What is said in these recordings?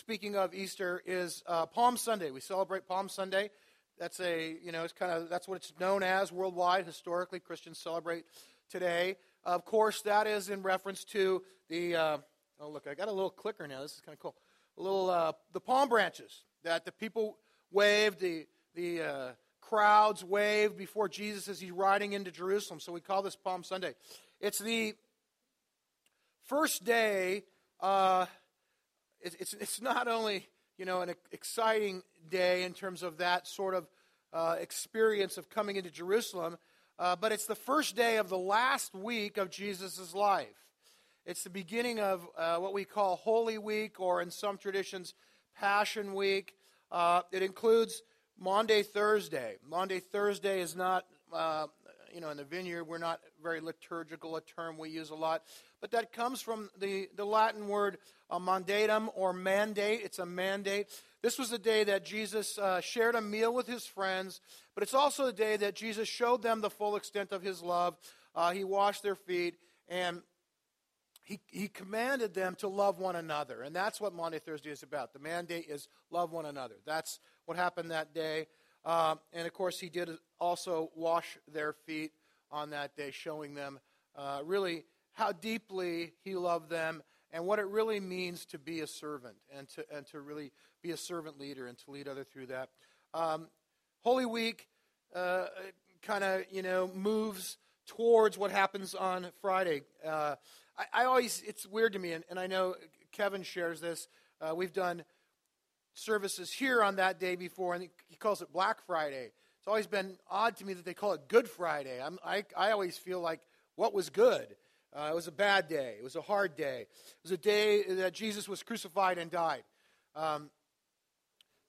speaking of Easter, is uh, Palm Sunday. We celebrate Palm Sunday. That's a, you know, it's kind of, that's what it's known as worldwide. Historically, Christians celebrate today. Of course, that is in reference to the, uh, oh, look, I got a little clicker now. This is kind of cool. A little, uh, the palm branches that the people waved, the, the uh, crowds waved before Jesus as he's riding into Jerusalem. So we call this Palm Sunday. It's the first day, uh, it's, it's not only, you know, an exciting day in terms of that sort of uh, experience of coming into Jerusalem, uh, but it's the first day of the last week of Jesus' life. It's the beginning of uh, what we call Holy Week, or in some traditions, Passion Week. Uh, it includes Maundy, Thursday. Maundy, Thursday is not, uh, you know, in the vineyard, we're not very liturgical, a term we use a lot. But that comes from the, the Latin word uh, mandatum or mandate. It's a mandate. This was the day that Jesus uh, shared a meal with his friends, but it's also the day that Jesus showed them the full extent of his love. Uh, he washed their feet, and he, he commanded them to love one another. And that's what Maundy, Thursday is about. The mandate is love one another. That's what happened that day. Uh, and of course, he did also wash their feet on that day, showing them uh, really how deeply he loved them and what it really means to be a servant and to, and to really be a servant leader and to lead other through that. Um, Holy Week uh, kind of, you know, moves towards what happens on Friday. Uh, I, I, always, it's weird to me, and, and I know Kevin shares this. Uh, we've done services here on that day before, and he calls it Black Friday. It's always been odd to me that they call it Good Friday. I'm, I, I always feel like what was good? Uh, it was a bad day. It was a hard day. It was a day that Jesus was crucified and died. Um,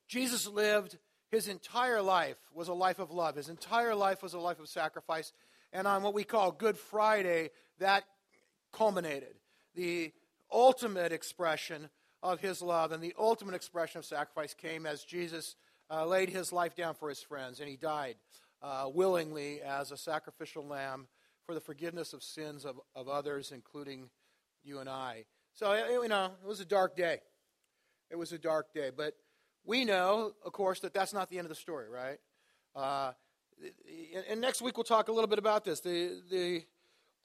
Jesus lived his entire life was a life of love. His entire life was a life of sacrifice. And on what we call Good Friday, that culminated. The ultimate expression of his love and the ultimate expression of sacrifice came as Jesus uh, laid his life down for his friends, and he died uh, willingly as a sacrificial lamb for the forgiveness of sins of, of others, including you and I. So, you know, it was a dark day. It was a dark day. But we know, of course, that that's not the end of the story, right? Uh, and next week we'll talk a little bit about this. The, the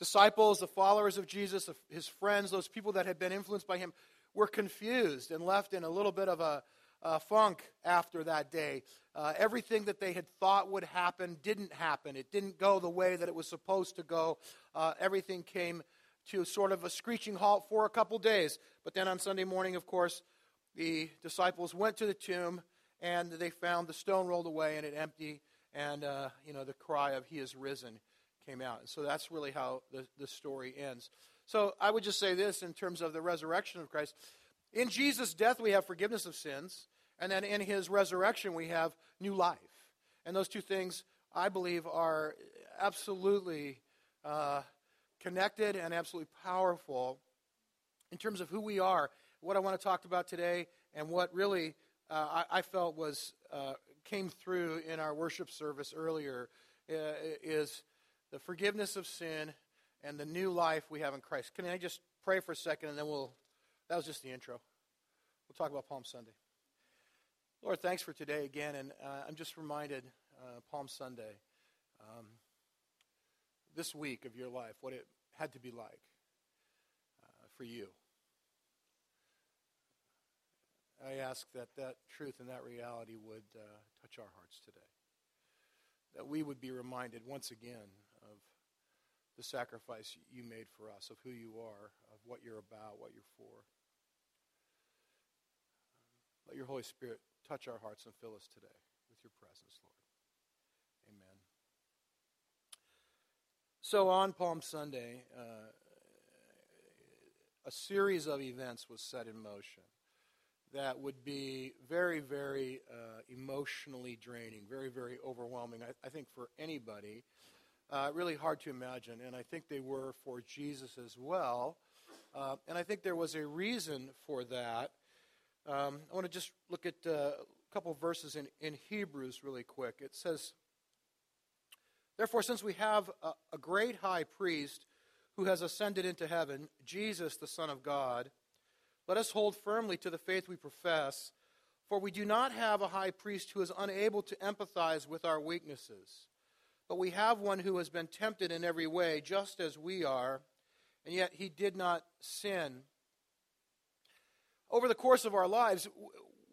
disciples, the followers of Jesus, his friends, those people that had been influenced by him, were confused and left in a little bit of a, a funk after that day. Uh, everything that they had thought would happen didn't happen. It didn't go the way that it was supposed to go. Uh, everything came to sort of a screeching halt for a couple days. But then on Sunday morning, of course, the disciples went to the tomb and they found the stone rolled away and it empty. And, uh, you know, the cry of He is risen came out. And so that's really how the, the story ends. So I would just say this in terms of the resurrection of Christ. In Jesus' death, we have forgiveness of sins. And then in his resurrection, we have new life. And those two things, I believe, are absolutely uh, connected and absolutely powerful in terms of who we are. What I want to talk about today, and what really uh, I, I, felt was uh, came through in our worship service earlier, uh, is the forgiveness of sin and the new life we have in Christ. Can I just pray for a second, and then we'll. That was just the intro. We'll talk about Palm Sunday. Lord, thanks for today again. And uh, I'm just reminded, uh, Palm Sunday, um, this week of your life, what it had to be like uh, for you. I ask that that truth and that reality would uh, touch our hearts today. That we would be reminded once again the sacrifice you made for us, of who you are, of what you're about, what you're for. Let your Holy Spirit touch our hearts and fill us today with your presence, Lord. Amen. So on Palm Sunday, uh, a series of events was set in motion that would be very, very uh, emotionally draining, very, very overwhelming. I, I think for anybody, uh, really hard to imagine, and I think they were for Jesus as well. Uh, and I think there was a reason for that. Um, I want to just look at uh, a couple of verses in, in Hebrews really quick. It says, Therefore, since we have a, a great high priest who has ascended into heaven, Jesus, the Son of God, let us hold firmly to the faith we profess, for we do not have a high priest who is unable to empathize with our weaknesses, but we have one who has been tempted in every way, just as we are, and yet he did not sin. Over the course of our lives,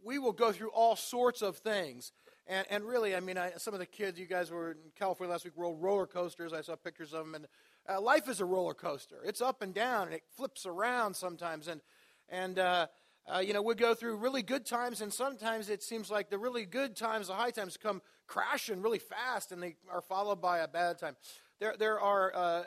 we will go through all sorts of things. And, and really, I mean, I, some of the kids, you guys were in California last week, rode roller coasters. I saw pictures of them. And uh, life is a roller coaster. It's up and down, and it flips around sometimes. And, and uh, uh, you know, we go through really good times, and sometimes it seems like the really good times, the high times, come crashing really fast, and they are followed by a bad time. There, there are uh,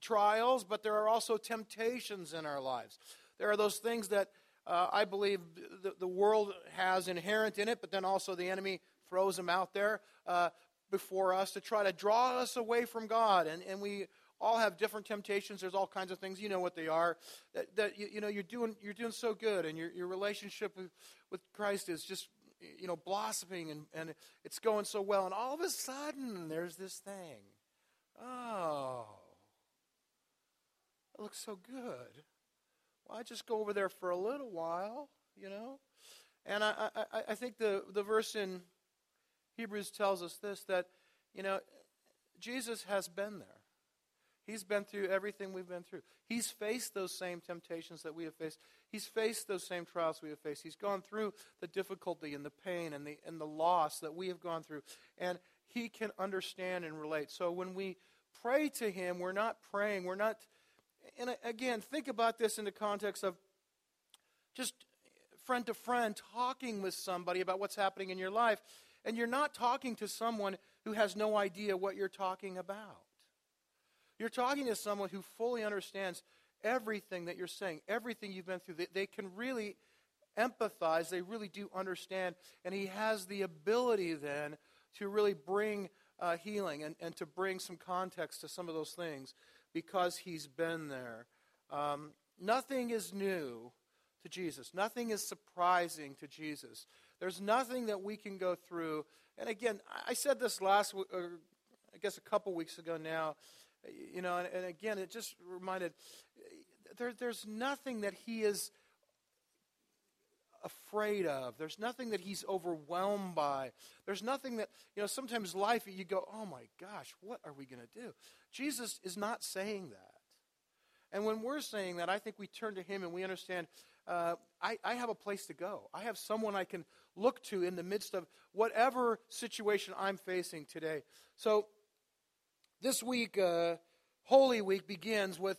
trials, but there are also temptations in our lives. There are those things that uh, I believe the, the, world has inherent in it, but then also the enemy throws them out there uh, before us to try to draw us away from God. And, and we all have different temptations. There's all kinds of things. You know what they are. That, that you, you know you're doing you're doing so good, and your your relationship with, with Christ is just you know blossoming, and, and it's going so well. And all of a sudden, there's this thing. Oh, it looks so good. Well, I just go over there for a little while, you know. And I, I, I think the, the verse in Hebrews tells us this that, you know, Jesus has been there. He's been through everything we've been through. He's faced those same temptations that we have faced. He's faced those same trials we have faced. He's gone through the difficulty and the pain and the, and the loss that we have gone through. And he can understand and relate. So when we pray to him, we're not praying, we're not. And again, think about this in the context of just friend to friend talking with somebody about what's happening in your life. And you're not talking to someone who has no idea what you're talking about. You're talking to someone who fully understands everything that you're saying, everything you've been through. They, they can really empathize, they really do understand, and he has the ability then to really bring uh, healing and, and to bring some context to some of those things because he's been there. Um, nothing is new to Jesus, nothing is surprising to Jesus. There's nothing that we can go through. And again, I said this last, uh, I guess a couple weeks ago now. You know, and, and again, it just reminded there, there's nothing that he is afraid of. There's nothing that he's overwhelmed by. There's nothing that, you know, sometimes life you go, oh my gosh, what are we going to do? Jesus is not saying that. And when we're saying that, I think we turn to him and we understand uh, I, I have a place to go. I have someone I can look to in the midst of whatever situation I'm facing today. So this week, uh, Holy Week, begins with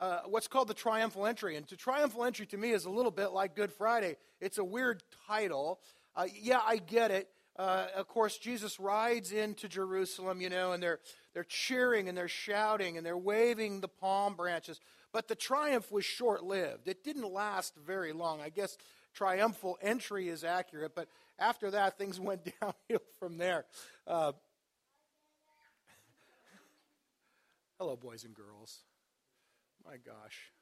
uh, what's called the triumphal entry. And the triumphal entry to me is a little bit like Good Friday. It's a weird title. Uh, yeah, I get it. Uh, of course, Jesus rides into Jerusalem, you know, and they're, they're cheering and they're shouting and they're waving the palm branches. But the triumph was short lived. It didn't last very long. I guess triumphal entry is accurate, but after that, things went downhill from there. Uh, Hello, boys and girls. My gosh.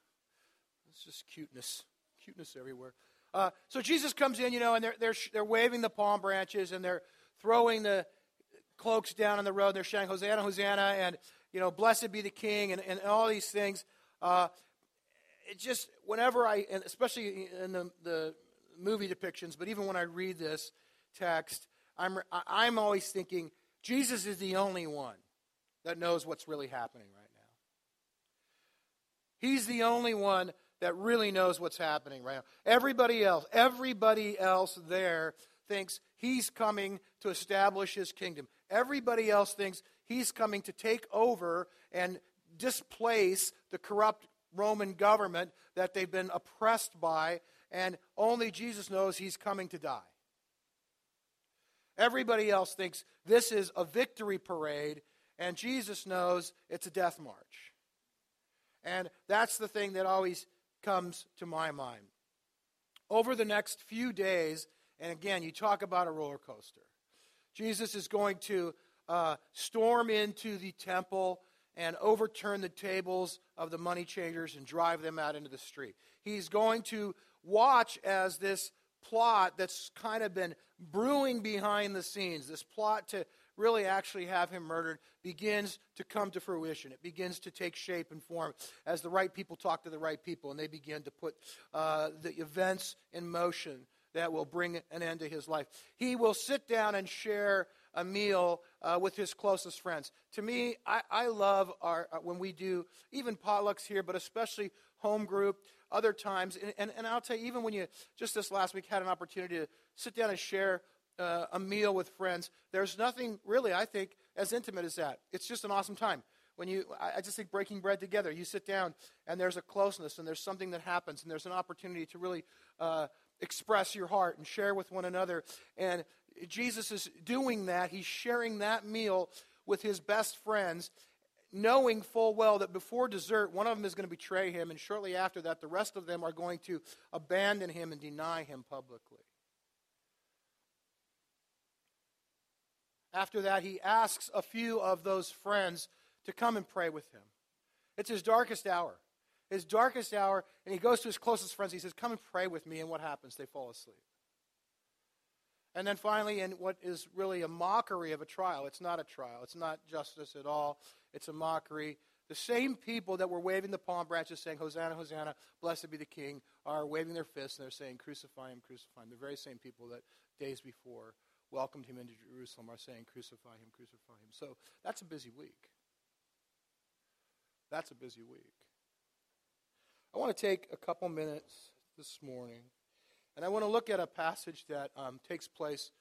It's just cuteness. Cuteness everywhere. Uh, so Jesus comes in, you know, and they're, they're, they're waving the palm branches and they're throwing the cloaks down on the road. And they're shouting, Hosanna, Hosanna, and, you know, blessed be the King, and, and all these things. Uh, it just, whenever I, and especially in the, the movie depictions, but even when I read this text, I'm, I'm always thinking, Jesus is the only one that knows what's really happening right now. He's the only one that really knows what's happening right now. Everybody else, everybody else there thinks he's coming to establish his kingdom. Everybody else thinks he's coming to take over and displace the corrupt Roman government that they've been oppressed by, and only Jesus knows he's coming to die. Everybody else thinks this is a victory parade and Jesus knows it's a death march. And that's the thing that always comes to my mind. Over the next few days, and again, you talk about a roller coaster. Jesus is going to uh, storm into the temple and overturn the tables of the money changers and drive them out into the street. He's going to watch as this plot that's kind of been brewing behind the scenes, this plot to really actually have him murdered, begins to come to fruition. It begins to take shape and form as the right people talk to the right people and they begin to put uh, the events in motion that will bring an end to his life. He will sit down and share a meal uh, with his closest friends. To me, I, I love our, uh, when we do even potlucks here, but especially home group, other times. And, and, and, I'll tell you, even when you just this last week had an opportunity to sit down and share uh, a meal with friends, there's nothing really, I think, as intimate as that. It's just an awesome time. When you, I just think breaking bread together, you sit down and there's a closeness and there's something that happens and there's an opportunity to really uh, express your heart and share with one another. And Jesus is doing that. He's sharing that meal with his best friends, knowing full well that before dessert, one of them is going to betray him, and shortly after that, the rest of them are going to abandon him and deny him publicly. After that, he asks a few of those friends to come and pray with him. It's his darkest hour. His darkest hour, and he goes to his closest friends. He says, Come and pray with me. And what happens? They fall asleep. And then finally, in what is really a mockery of a trial, it's not a trial, it's not justice at all, it's a mockery. The same people that were waving the palm branches saying, Hosanna, Hosanna, blessed be the King, are waving their fists and they're saying, Crucify him, crucify him. The very same people that days before welcomed him into Jerusalem are saying, Crucify him, crucify him. So that's a busy week. That's a busy week. I want to take a couple minutes this morning and I want to look at a passage that um, takes place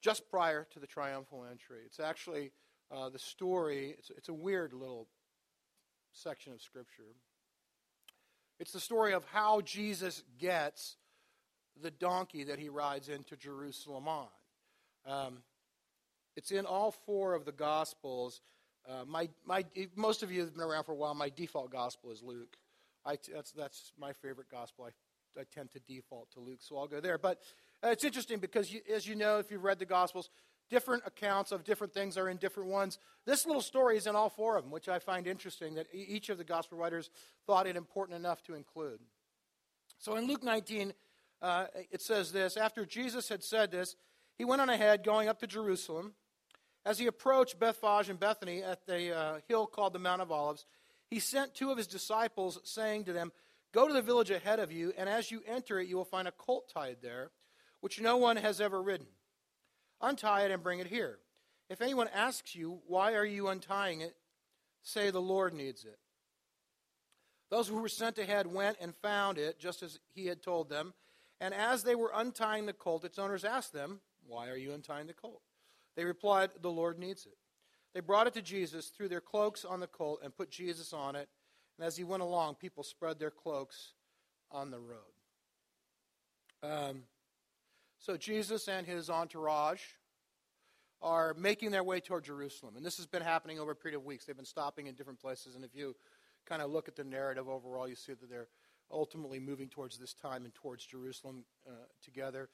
just prior to the triumphal entry. It's actually uh, the story, it's, it's a weird little section of Scripture. It's the story of how Jesus gets the donkey that he rides into Jerusalem on. Um, it's in all four of the Gospels. Uh, my, my, most of you have been around for a while. My default Gospel is Luke. I, that's, that's my favorite Gospel. I I tend to default to Luke, so I'll go there. But uh, it's interesting because, you, as you know, if you've read the Gospels, different accounts of different things are in different ones. This little story is in all four of them, which I find interesting that each of the Gospel writers thought it important enough to include. So in Luke 19, uh, it says this After Jesus had said this, he went on ahead, going up to Jerusalem. As he approached Bethphage and Bethany at the uh, hill called the Mount of Olives, he sent two of his disciples, saying to them, Go to the village ahead of you, and as you enter it, you will find a colt tied there, which no one has ever ridden. Untie it and bring it here. If anyone asks you, Why are you untying it? say, The Lord needs it. Those who were sent ahead went and found it, just as he had told them. And as they were untying the colt, its owners asked them, Why are you untying the colt? They replied, The Lord needs it. They brought it to Jesus, threw their cloaks on the colt, and put Jesus on it. And as he went along, people spread their cloaks on the road. Um, so Jesus and his entourage are making their way toward Jerusalem. And this has been happening over a period of weeks. They've been stopping in different places. And if you kind of look at the narrative overall, you see that they're ultimately moving towards this time and towards Jerusalem uh, together.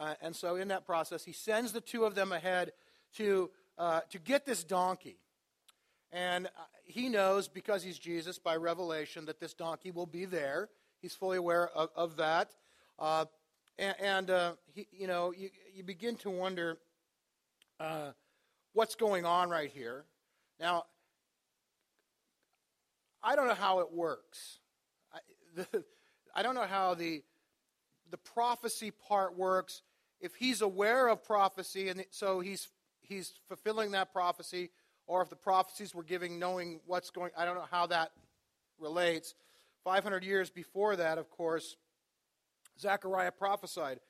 Uh, and so in that process, he sends the two of them ahead to, uh, to get this donkey. And uh, he knows, because he's Jesus, by revelation, that this donkey will be there. He's fully aware of, of that. Uh, and, and uh, he, you know, you, you begin to wonder uh, what's going on right here. Now, I don't know how it works. I, the, I don't know how the, the prophecy part works. If he's aware of prophecy, and so he's, he's fulfilling that prophecy, or if the prophecies were giving knowing what's going I don't know how that relates. 500 years before that, of course, Zechariah prophesied,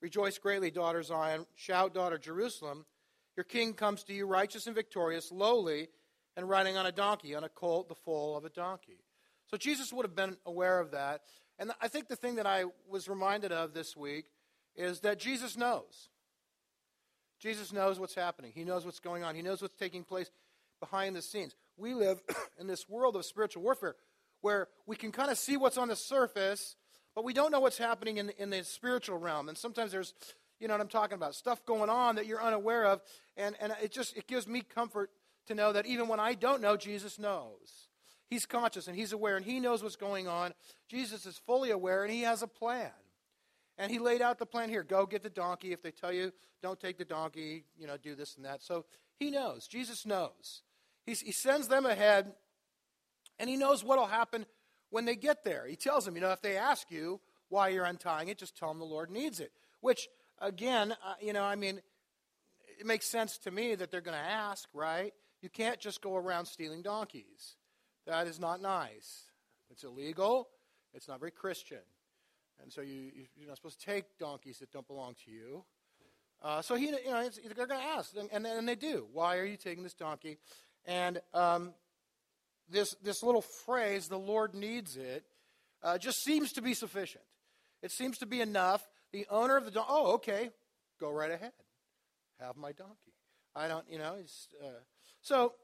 Rejoice greatly, daughter Zion, shout, daughter Jerusalem. Your king comes to you righteous and victorious, lowly, and riding on a donkey, on a colt, the foal of a donkey. So Jesus would have been aware of that. And I think the thing that I was reminded of this week is that Jesus knows. Jesus knows what's happening. He knows what's going on. He knows what's taking place behind the scenes. We live in this world of spiritual warfare where we can kind of see what's on the surface, but we don't know what's happening in, in the spiritual realm. And sometimes there's, you know what I'm talking about, stuff going on that you're unaware of. And, and it just it gives me comfort to know that even when I don't know, Jesus knows. He's conscious and he's aware and he knows what's going on. Jesus is fully aware and he has a plan. And he laid out the plan here go get the donkey. If they tell you don't take the donkey, you know, do this and that. So he knows. Jesus knows. He's, he sends them ahead, and he knows what will happen when they get there. He tells them, you know, if they ask you why you're untying it, just tell them the Lord needs it. Which, again, uh, you know, I mean, it makes sense to me that they're going to ask, right? You can't just go around stealing donkeys. That is not nice. It's illegal. It's not very Christian. And so you, you're not supposed to take donkeys that don't belong to you. Uh, so he, you know, they're going to ask, and, and, they do. Why are you taking this donkey? And um, this this little phrase, "the Lord needs it," uh, just seems to be sufficient. It seems to be enough. The owner of the donkey, oh, okay, go right ahead, have my donkey. I don't, you know, uh, so.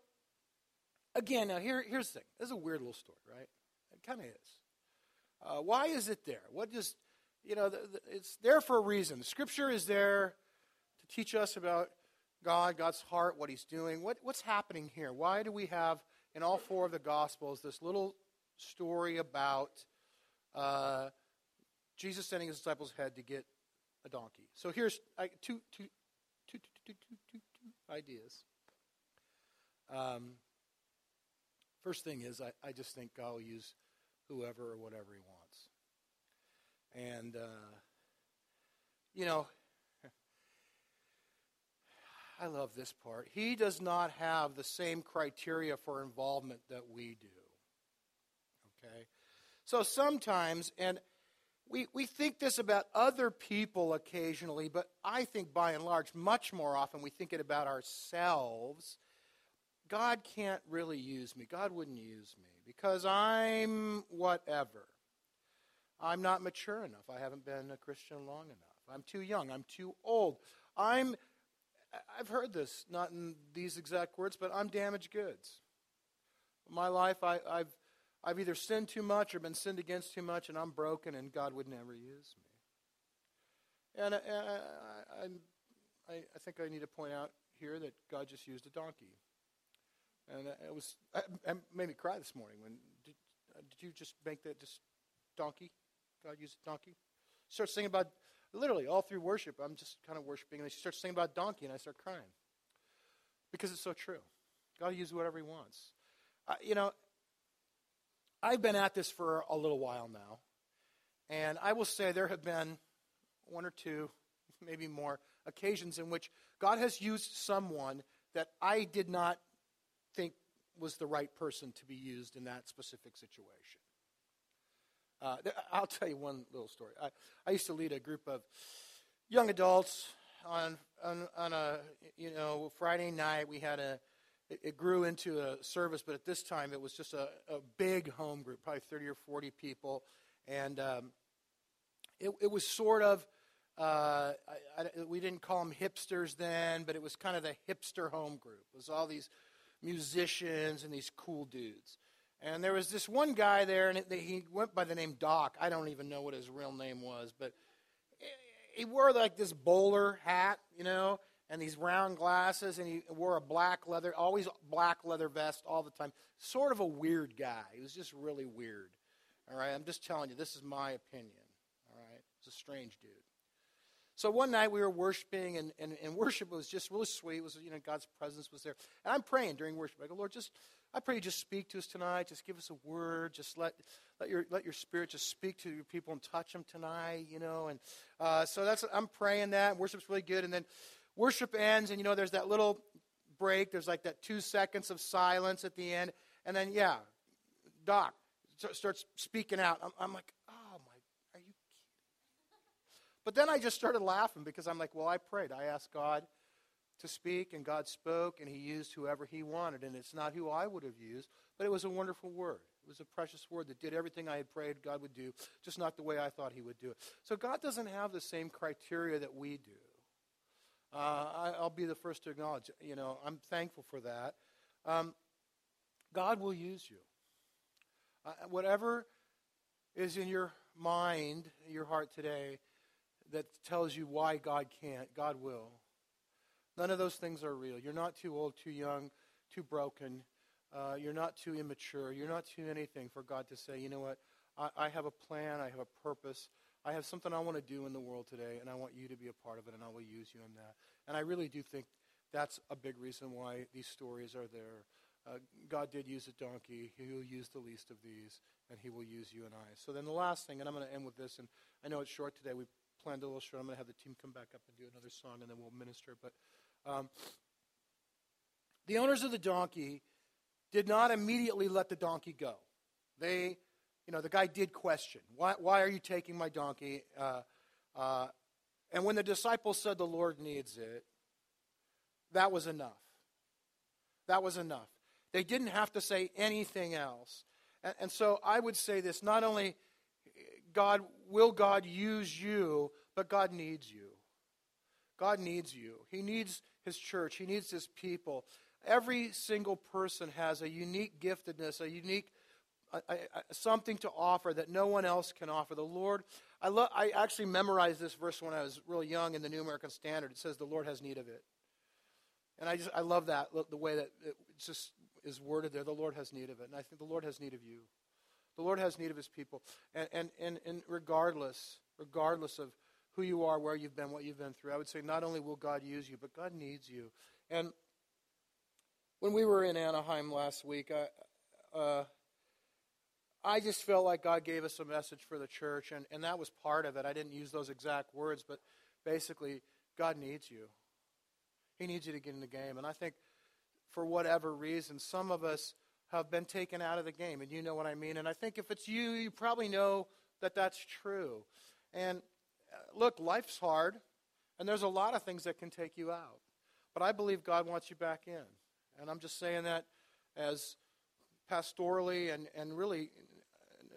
Again, now here, here's the thing. This is a weird little story, right? It kind of is. Uh, why is it there? What does, you know, the, the, it's there for a reason. Scripture is there to teach us about God, God's heart, what He's doing. What, what's happening here? Why do we have in all four of the Gospels this little story about uh, Jesus sending his disciples ahead to get a donkey? So here's two, two, two, two, two ideas. Um, first thing is, I, I just think God will use whoever or whatever he wants. And, uh, you know, I love this part. He does not have the same criteria for involvement that we do. Okay? So sometimes, and we, we think this about other people occasionally, but I think by and large, much more often, we think it about ourselves. God can't really use me. God wouldn't use me because I'm whatever. I'm not mature enough. I haven't been a Christian long enough. I'm too young. I'm too old. I'm I've heard this, not in these exact words, but I'm damaged goods. My life, I, have I've either sinned too much or been sinned against too much, and I'm broken, and God would never use me. And, and I, I, I, think I need to point out here that God just used a donkey. And it was, it made me cry this morning when, did, uh, did you just make that just donkey? God used a donkey? Starts singing about literally all through worship, I'm just kind of worshiping, and she starts singing about donkey, and I start crying because it's so true. God uses whatever He wants. You know, I've been at this for a little while now, and I will say there have been one or two, maybe more, occasions in which God has used someone that I did not think was the right person to be used in that specific situation. Uh, I'll tell you one little story. I, I used to lead a group of young adults on, on, on a you know Friday night. We had a it, grew into a service, but at this time it was just a, a big home group, probably thirty or forty people, and um, it, it was sort of. Uh, I, I, we didn't call them hipsters then, but it was kind of the hipster home group. It was all these musicians and these cool dudes. And there was this one guy there, and it, he went by the name Doc. I don't even know what his real name was, but he wore like this bowler hat, you know, and these round glasses, and he wore a black leather, always black leather vest all the time. Sort of a weird guy. He was just really weird. All right, I'm just telling you, this is my opinion. All right, he's a strange dude. So one night we were worshiping, and, and, and worship was just really sweet. It was, you know, God's presence was there. And I'm praying during worship. I go, Lord, just I pray you just speak to us tonight. Just give us a word. Just let let your let your spirit just speak to your people and touch them tonight. You know, and uh, so that's I'm praying that. Worship's really good, and then worship ends, and you know, there's that little break. There's like that two seconds of silence at the end, and then yeah, Doc starts speaking out. I'm, I'm like, oh my, are you kidding? But then I just started laughing because I'm like, well, I prayed. I asked God to speak, and God spoke, and He used whoever He wanted. And it's not who I would have used, but it was a wonderful word. It was a precious word that did everything I had prayed God would do, just not the way I thought He would do it. So God doesn't have the same criteria that we do. Uh, I, will be the first to acknowledge, you know, I'm thankful for that. Um, God will use you. Uh, whatever is in your mind, your heart today, that tells you why God can't, God will. None of those things are real. You're not too old, too young, too broken. Uh, you're not too immature. You're not too anything for God to say, you know what? I, I have a plan. I have a purpose. I have something I want to do in the world today, and I want you to be a part of it, and I will use you in that. And I really do think that's a big reason why these stories are there. Uh, God did use a donkey. He will use the least of these, and He will use you and I. So then the last thing, and I'm going to end with this, and I know it's short today. We planned a little short. I'm going to have the team come back up and do another song, and then we'll minister. But um, the owners of the donkey did not immediately let the donkey go. They, you know, the guy did question, why, why are you taking my donkey? Uh, uh, and when the disciples said the Lord needs it, that was enough. That was enough. They didn't have to say anything else. And, and so I would say this not only God will God use you, but God needs you. God needs you. He needs his church. He needs his people. Every single person has a unique giftedness, a unique a, a, a, something to offer that no one else can offer. The Lord, I, lo- I actually memorized this verse when I was really young in the New American Standard. It says, The Lord has need of it. And I just, I love that, the way that it just is worded there. The Lord has need of it. And I think the Lord has need of you. The Lord has need of his people. And, and, and, and regardless, regardless of who you are, where you've been, what you've been through, I would say not only will God use you, but God needs you. And when we were in Anaheim last week, I, uh, I just felt like God gave us a message for the church, and, and that was part of it. I didn't use those exact words, but basically, God needs you. He needs you to get in the game. And I think for whatever reason, some of us have been taken out of the game, and you know what I mean. And I think if it's you, you probably know that that's true. And uh, look, life's hard, and there's a lot of things that can take you out. But I believe God wants you back in. And I'm just saying that as pastorally and, and really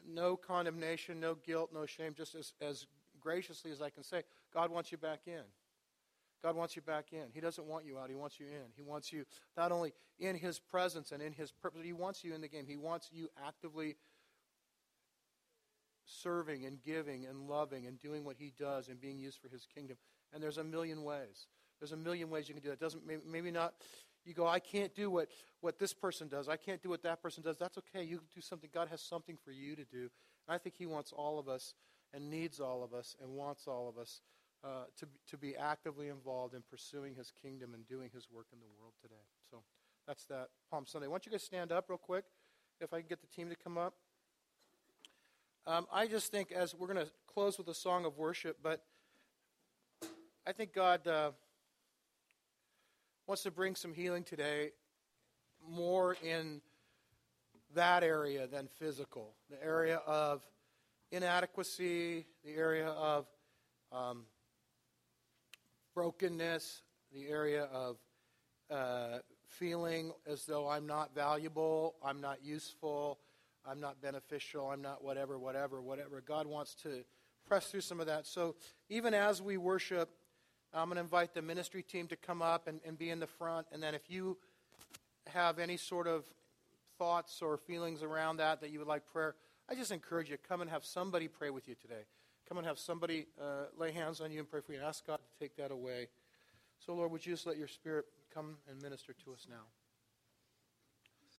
no condemnation, no guilt, no shame, just as, as graciously as I can say, God wants you back in. God wants you back in. He doesn't want you out. He wants you in. He wants you not only in His presence and in His purpose, He wants you in the game. He wants you actively serving and giving and loving and doing what He does and being used for His kingdom. And there's a million ways. There's a million ways you can do that. Doesn't maybe, not. You go, I can't do what, what this person does. I can't do what that person does. That's okay. You can do something. God has something for you to do. And I think He wants all of us and needs all of us and wants all of us uh, to, to be actively involved in pursuing his kingdom and doing his work in the world today. So that's that Palm Sunday. Why don't you guys stand up real quick if I can get the team to come up? Um, I just think as we're going to close with a song of worship, but I think God uh, wants to bring some healing today more in that area than physical. The area of inadequacy, the area of um, brokenness, the area of uh, feeling as though I'm not valuable, I'm not useful, I'm not beneficial, I'm not whatever, whatever, whatever. God wants to press through some of that. So even as we worship, I'm going to invite the ministry team to come up and, and be in the front. And then if you have any sort of thoughts or feelings around that that you would like prayer, I just encourage you come and have somebody pray with you today. Come and have somebody uh, lay hands on you and pray for you and ask God to take that away. So, Lord, would you just let your spirit come and minister to us now?